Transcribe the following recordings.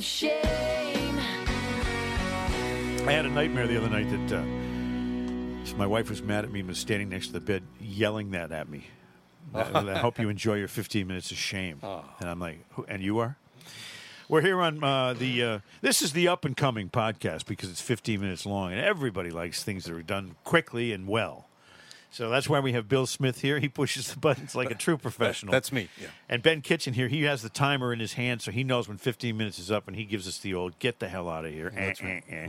of shame. I had a nightmare the other night that uh, so my wife was mad at me and was standing next to the bed yelling that at me. I, I hope you enjoy your 15 minutes of shame. And I'm like, "Who- and you are? We're here on uh, the. Uh, this is the up and coming podcast because it's 15 minutes long, and everybody likes things that are done quickly and well. So that's why we have Bill Smith here. He pushes the buttons like a true professional. That's me, yeah. And Ben Kitchen here, he has the timer in his hand, so he knows when 15 minutes is up, and he gives us the old "get the hell out of here." Eh, right. eh, eh.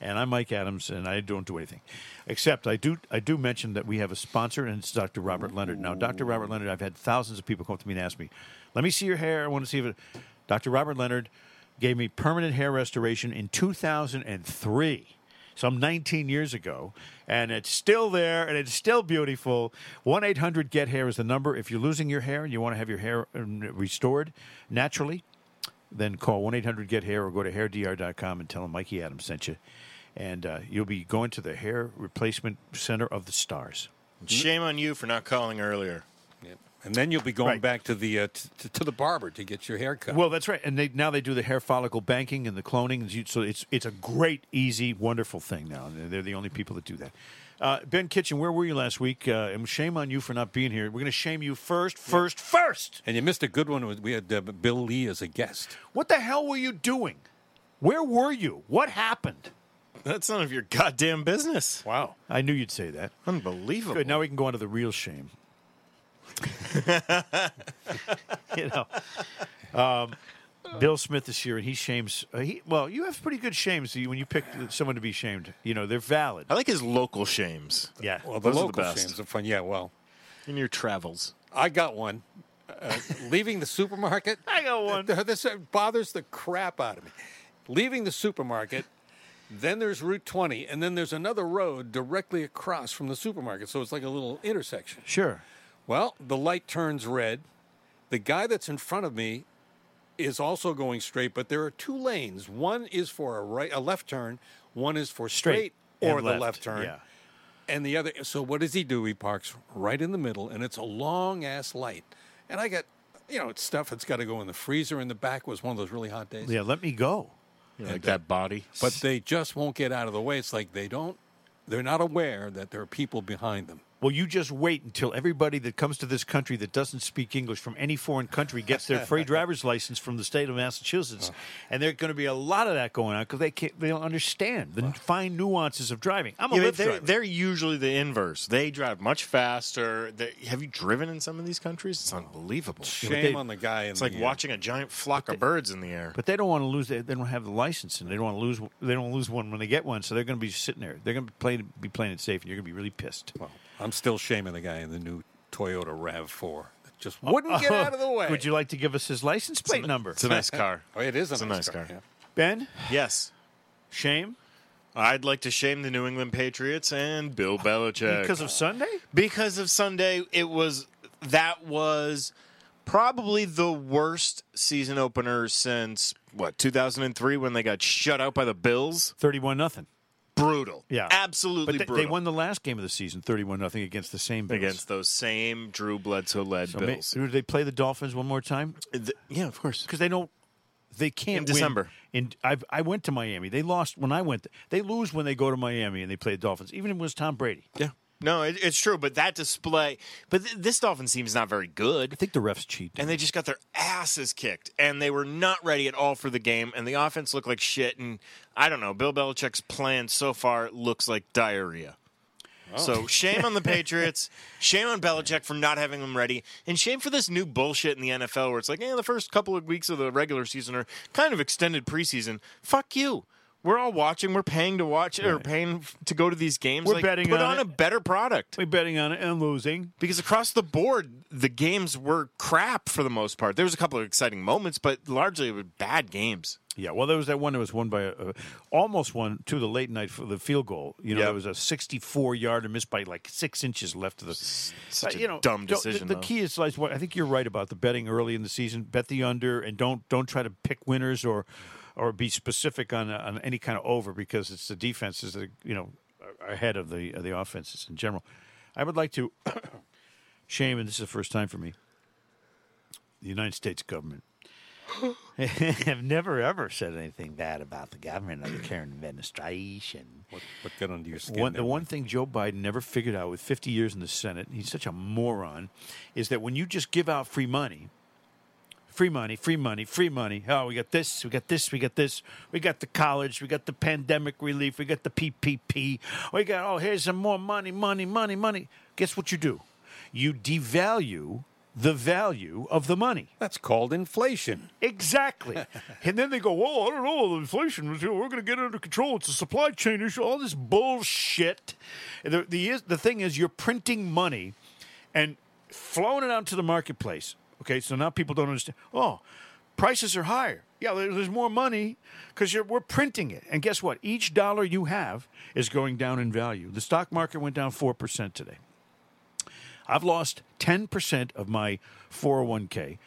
And I'm Mike Adams, and I don't do anything, except I do. I do mention that we have a sponsor, and it's Dr. Robert Leonard. Now, Dr. Robert Leonard, I've had thousands of people come up to me and ask me, "Let me see your hair. I want to see if it." Dr. Robert Leonard gave me permanent hair restoration in 2003 some 19 years ago, and it's still there and it's still beautiful. 1 800 Get Hair is the number. If you're losing your hair and you want to have your hair um, restored naturally, then call 1 800 Get Hair or go to hairdr.com and tell them Mikey Adams sent you. And uh, you'll be going to the hair replacement center of the stars. Shame on you for not calling earlier. Yep. And then you'll be going Right. back to the uh, t- t- to the barber to get your hair cut. Well, that's right. And they, now they do the hair follicle banking and the cloning. So it's it's a great, easy, wonderful thing now. They're, they're the only people that do that. Uh, ben Kitchen, where were you last week? Uh, and shame on you for not being here. We're going to shame you first, first, first. and you missed a good one. We had uh, Bill Lee as a guest. What the hell were you doing? Where were you? What happened? That's none of your goddamn business. Wow. I knew you'd say that. Unbelievable. Good. Now we can go on to the real shame. you know, um, Bill Smith is here, and he shames. Uh, he, well, you have pretty good shames when you pick someone to be shamed. You know, they're valid. I like his local shames Yeah. Well, the Those are the local best. shames are fun. Yeah, well, in your travels. I got one. Uh, leaving the supermarket. I got one. This bothers the crap out of me. Leaving the supermarket, then there's Route 20, and then there's another road directly across from the supermarket. So it's like a little intersection. Sure. Well, the light turns red. The guy that's in front of me is also going straight, but there are two lanes. One is for a right, a left turn. One is for straight, and or the left turn. Yeah. And the other. So what does he do? He parks right in the middle, and it's a long ass light. And I got, you know, it's stuff that's got to go in the freezer. In the back was one of those really hot days. Yeah. Let me go. like that uh, body. But they just won't get out of the way. It's like they don't. They're not aware that there are people behind them. Well, you just wait until everybody that comes to this country that doesn't speak English from any foreign country gets their free driver's license from the state of Massachusetts, and there's going to be a lot of that going on because they can't, they don't understand the fine nuances of driving. I'm a Yeah, but Lyft they're, driver. they're usually the inverse. They drive much faster. They, have you driven in some of these countries? It's unbelievable. Shame they- on the guy. In It's like the, uh, watching a giant flock of birds in the air. But they don't want to lose. They, they don't have the license, and they don't want to lose. They don't lose one when they get one. So they're going to be sitting there. They're going to be playing, be playing it safe, and you're going to be really pissed. Well, I'm still shaming the guy in the new Toyota Rav4 that just oh, wouldn't get oh. out of the way. Would you like to give us his license plate number, It's a nice car. Oh, it is a It's a nice, nice car. yeah. Ben? Yes. Shame I'd like to shame the New England Patriots and Bill oh, Belichick. because of Sunday. because of Sunday, it was that was probably the worst season opener since what 2003 when they got shut out by the Bills. Thirty-one nothing. Brutal. Yeah, absolutely But they, brutal. they won the last game of the season, thirty-one nothing against the same Bills. against those same Drew Bledsoe led So may- Bills. do they play the Dolphins one more time? Th- yeah, of course. Because they don't. They can't In win. December. In I I went to Miami. They lost when I went. They lose when they go to Miami and they play the Dolphins. Even if it was Tom Brady. Yeah. No, it, it's true, but that display, but th- this Dolphins team is not very good. I think the refs cheat. and they just got their asses kicked, and they were not ready at all for the game, and the offense looked like shit. And I don't know, Bill Belichick's plan so far looks like diarrhea. Oh. So shame on the Patriots, shame on Belichick for not having them ready, and shame for this new bullshit in the NFL where it's like, yeah, the first couple of weeks of the regular season are kind of extended preseason. Fuck you. We're all watching. We're paying to watch or paying to go to these games. We're Like, betting put on on a better product We're betting on it and losing. because across the board the games were crap for the most part. There was a couple of exciting moments, but largely it were bad games. Yeah, well, there was that one that was won by a, a almost won to the late night for the field goal. You know, Yep. it was a 64 yarder missed by like six inches left of the. Such Uh, a you know, dumb decision. The, the key is like what I think you're right about the betting early in the season. Bet the under and don't don't try to pick winners or or be specific on on any kind of over because it's the defenses that you know are ahead of the of the offenses in general. I would like to shame, and this is the first time for me. The United States government I've never ever said anything bad about the government or the current administration. What, what got under your skin? One, the one thing Joe Biden never figured out with 50 years in the Senate, he's such a moron, is that when you just give out free money, free money, free money, free money. Oh, we got this, we got this, we got this, we got the college, we got the pandemic relief, we got the PPP, we got, oh, here's some more money, money, money, money. Guess what you do? You devalue the value of the money. That's called inflation. Exactly. and then they go, well, I don't know, the inflation, we're going to get it under control. It's a supply chain issue, all this bullshit. The, the, the thing is, you're printing money and flowing it out to the marketplace. Okay, so now people don't understand. Oh, prices are higher. Yeah, there's more money because we're printing it. And guess what? Each dollar you have is going down in value. The stock market went down 4% today. I've lost 10% of my 401k.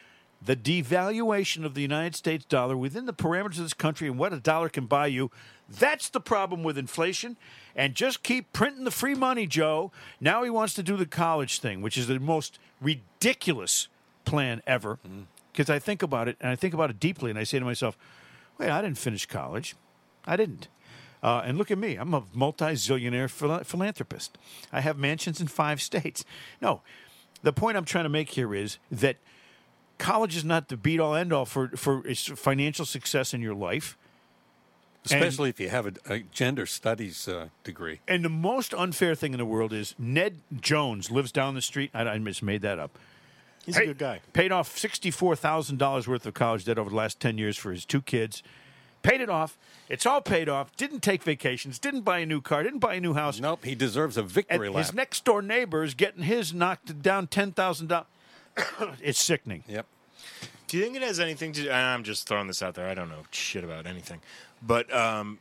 The devaluation of the United States dollar within the parameters of this country and what a dollar can buy you, that's the problem with inflation. And just keep printing the free money, Joe. Now he wants to do the college thing, which is the most ridiculous plan ever. Because I think about it, and I think about it deeply, and I say to myself, wait, I didn't finish college. I didn't. Uh, and look at me. I'm a multi zillionaire phila- philanthropist. I have mansions in five states. No, the point I'm trying to make here is that college is not the beat all end all for, for its financial success in your life. Especially if you have a, a gender studies uh, degree. And the most unfair thing in the world is Ned Jones lives down the street. I, I just made that up. He's Hey, a good guy. Paid off sixty-four thousand dollars worth of college debt over the last ten years for his two kids. Paid it off. It's all paid off. Didn't take vacations. Didn't buy a new car. Didn't buy a new house. Nope, he deserves a And victory lap. his next door neighbor is getting his knocked down ten thousand dollars. it's sickening. Yep. Do you think it has anything to? and I'm just throwing this out there. I don't know shit about anything, but um,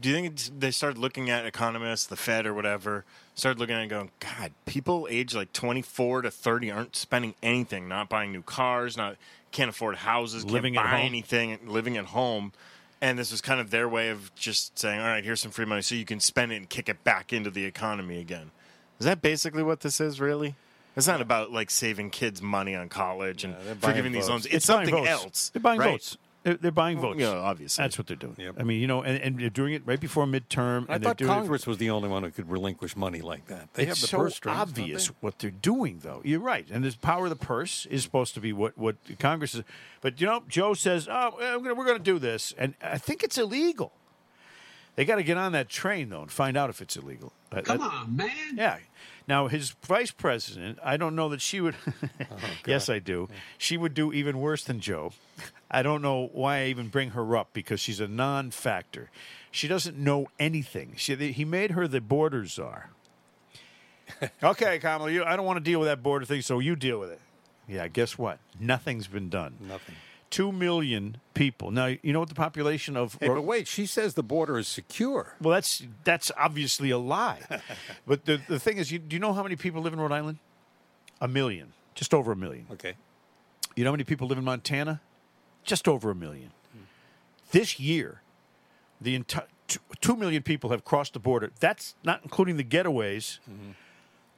do you think it's, they started looking at economists, the Fed or whatever, started looking at it and going, God, people age like 24 to 30 aren't spending anything, not buying new cars, not can't afford houses, Living can't buy home. anything, living at home. And this was kind of their way of just saying, all right, here's some free money so you can spend it and kick it back into the economy again. Is that basically what this is, really? It's not about like saving kids money on college and buying forgiving these loans. It's, buying something votes. else. They're buying right? votes. They're, they're buying votes. Yeah, obviously. That's what they're doing. Yep. I mean, you know, and, and they're doing it right before midterm. I and they're thought doing it- Congress was the only one who could relinquish money like that. They it's have the so purse strings. don't obvious they? what they're doing, though. You're right, and the power of the purse is supposed to be what what Congress is. But you know, Joe says, "Oh, we're gonna, we're going to do this," and I think it's illegal. They got to get on that train though and find out if it's illegal. That- Come that- on, man. Yeah. Now his vice president, I don't know that she would. Oh, yes, I do. She would do even worse than Joe. I don't know why I even bring her up because she's a non-factor. She doesn't know anything. She, he made her the border czar. okay, Kamala, you, I don't want to deal with that border thing, so you deal with it. Yeah, guess what? Nothing's been done. Nothing. Two million people. Now, you know what the population of Hey, but wait, she says the border is secure. well, that's that's obviously a lie. but the the thing is, you, do you know how many people live in Rhode Island? A million, just over a million. Okay. You know how many people live in Montana? Just over a million. This year, the entire two million people have crossed the border. That's not including the getaways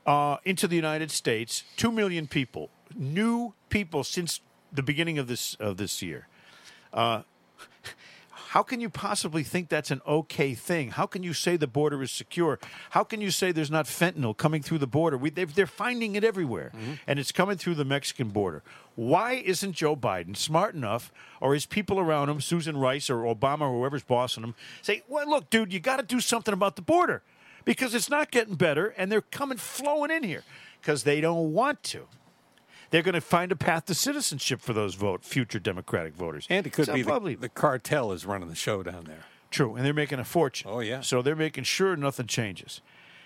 uh, into the United States. Two million people, new people since the beginning of this of this year. Uh, how can you possibly think that's an okay thing? How can you say the border is secure? How can you say there's not fentanyl coming through the border? We, they've, they're finding it everywhere, and it's coming through the Mexican border. Why isn't Joe Biden smart enough, or his people around him, Susan Rice or Obama or whoever's bossing him, say, "Well, look, dude, you got to do something about the border because it's not getting better, and they're coming flowing in here because they don't want to." They're going to find a path to citizenship for those vote future Democratic voters. And it could So be probably the cartel is running the show down there. True, and they're making a fortune. Oh, yeah. So they're making sure nothing changes.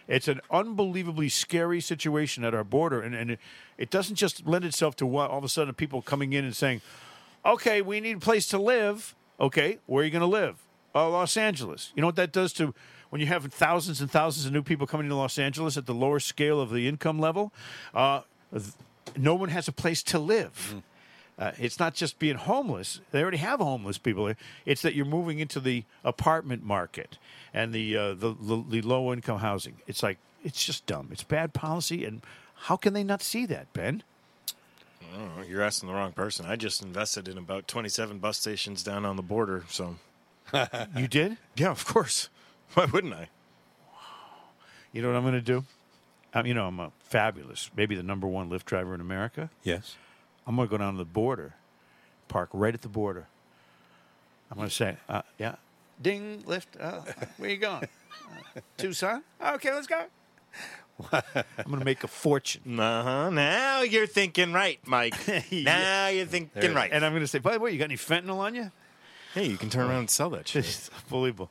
It's an unbelievably scary situation at our border, and, and it, it doesn't just lend itself to what, all of a sudden people coming in and saying, "Okay, we need a place to live." Okay, where are you going to live? Uh, Los Angeles. You know what that does to when you have thousands and thousands of new people coming into Los Angeles at the lower scale of the income level? Uh, no one has a place to live. Uh, it's not just being homeless. They already have homeless people. It's that you're moving into the apartment market and the uh, the, the, the low income housing. It's like it's just dumb. It's bad policy, and how can they not see that, Ben? Oh, you're asking the wrong person. I just invested in about 27 bus stations down on the border. So, You did? yeah, of course. Why wouldn't I? You know what I'm going to do? Um, you know, I'm a fabulous, maybe the number one Lyft driver in America. Yes. I'm going to go down to the border, park right at the border. I'm going to say, uh, yeah, ding, Lyft. Uh, where you going? Uh, Tucson? Okay, let's go. I'm going to make a fortune. Uh huh. Now you're thinking right, Mike. Now you're thinking right. And I'm going to say, by the way, you got any fentanyl on you? hey, you can turn around and sell that shit. It's unbelievable.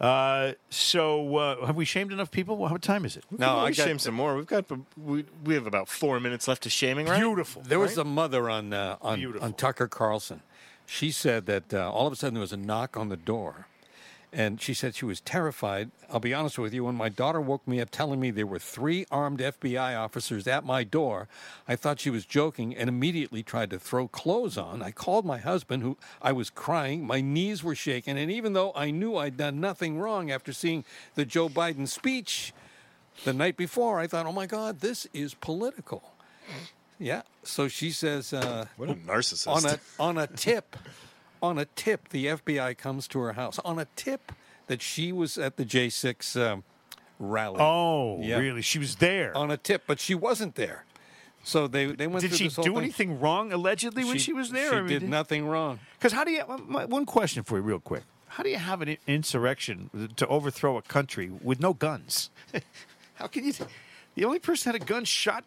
Uh, so, uh, have we shamed enough people? What time is it? No, we I got shame some more. We've got we, we have about four minutes left of shaming, right? Beautiful. There was a mother on uh, on, on Tucker Carlson. She said that uh, all of a sudden there was a knock on the door, and she said she was terrified. I'll be honest with you. When my daughter woke me up telling me there were three armed FBI officers at my door, I thought she was joking and immediately tried to throw clothes on. I called my husband, who I was crying. My knees were shaking, and even though I knew I'd done nothing wrong after seeing the Joe Biden speech the night before, I thought, "Oh my God, this is political." Yeah. So she says, uh, What a narcissist. on a on a tip, on a tip, the FBI comes to her house on a tip that she was at the J6 um, rally. Oh, Yeah. really? She was there. on a tip, but she wasn't there. So they they went. Did she do thing. anything wrong allegedly when she, was there? She I mean, did nothing wrong. Because how do you? my- One question for you, real quick. How do you have an insurrection to overthrow a country with no guns? how can you? The only person that had a gun shot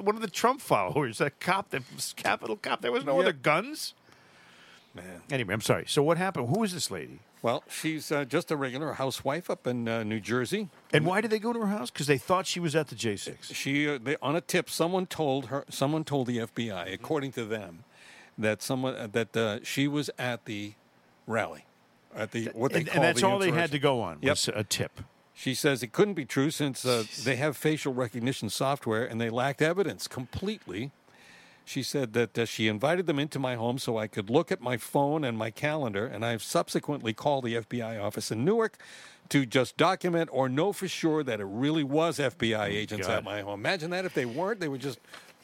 one of the Trump followers, a cop, that was Capitol cop. There was no Yep. other guns. Man. Anyway, I'm sorry. So what happened? Who is this lady? Well, she's uh, just a regular housewife up in uh, New Jersey. And why did they go to her house? Because they thought she was at the J6. She uh, they, on a tip. Someone told her. Someone told the FBI, according to them, that someone uh, that uh, she was at the rally, at the what they And, call and that's the all they had to go on Yep. was a tip. She says it couldn't be true since uh, they have facial recognition software and they lacked evidence completely. She said that uh, she invited them into my home so I could look at my phone and my calendar, and I've subsequently called the FBI office in Newark to just document or know for sure that it really was FBI agents Oh, God. at my home. Imagine that if they weren't, they were just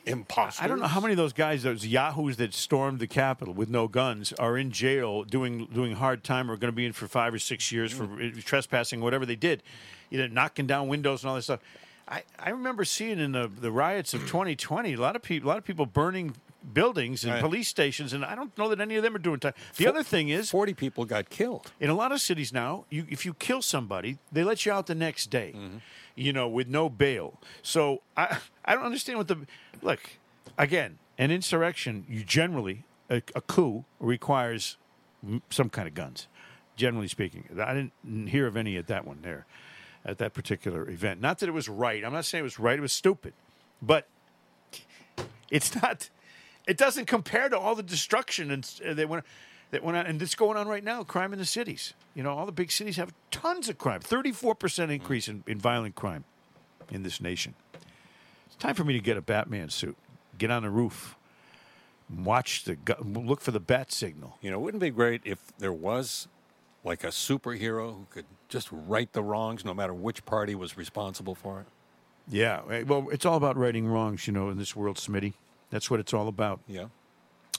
imposters. I don't know how many of those guys, those yahoos that stormed the Capitol with no guns, are in jail doing doing hard time or going to be in for five or six years for Mm. trespassing, whatever they did, you know, knocking down windows and all this stuff. I, I remember seeing in the, the riots of 2020 a lot of people a lot of people burning buildings and Right. police stations, and I don't know that any of them are doing time. The other thing is, 40 people got killed. in a lot of cities now, you, if you kill somebody, they let you out the next day, mm-hmm. you know, with no bail. So I, I don't understand what the look. Again, an insurrection, you generally a, a coup requires some kind of guns. Generally speaking, I didn't hear of any at that one there, at that particular event. Not that it was right. I'm not saying it was right. It was stupid, but it's not. It doesn't compare to all the destruction and uh, that went that went on, and it's going on right now. Crime in the cities. You know, all the big cities have tons of crime. Thirty-four percent increase in, in violent crime in this nation. It's time for me to get a Batman suit, get on the roof, watch the look for the bat signal. You know, wouldn't it be great if there was like a superhero who could just right the wrongs no matter which party was responsible for it? Yeah, eh, well, it's all about righting wrongs, you know, in this world, Smitty. That's what it's all about. Yeah.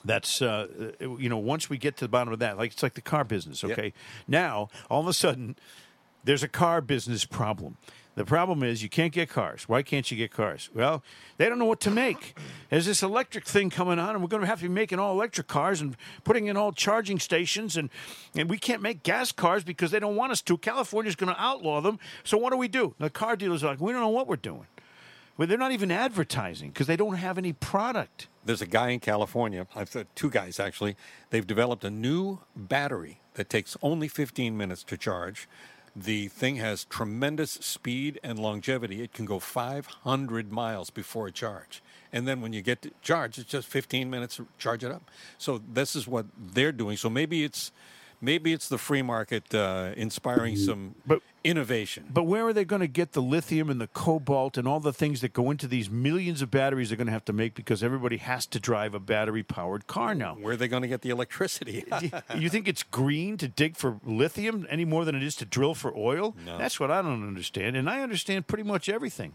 That's uh, uh, you know once we get to the bottom of that, like it's like the car business. Yep. Okay, now all of a sudden there's a car business problem. The problem is you can't get cars. Why can't you get cars? Well, they don't know what to make. There's this electric thing coming on, and we're going to have to be making all electric cars and putting in all charging stations, and and we can't make gas cars because they don't want us to. California's going to outlaw them. So what do we do? The car dealers are like, we don't know what we're doing. Well, they're not even advertising because they don't have any product. There's a guy in California, I've said two guys actually. They've developed a new battery that takes only 15 minutes to charge. The thing has tremendous speed and longevity. It can go 500 miles before a charge. And then when you get to charge, it's just 15 minutes to charge it up. So this is what they're doing. So maybe it's maybe it's the free market uh, inspiring some But- innovation. But where are they going to get the lithium and the cobalt and all the things that go into these millions of batteries they're going to have to make because everybody has to drive a battery powered car now? Where are they going to get the electricity? you think it's green to dig for lithium any more than it is to drill for oil? No. That's what I don't understand. And I understand pretty much everything.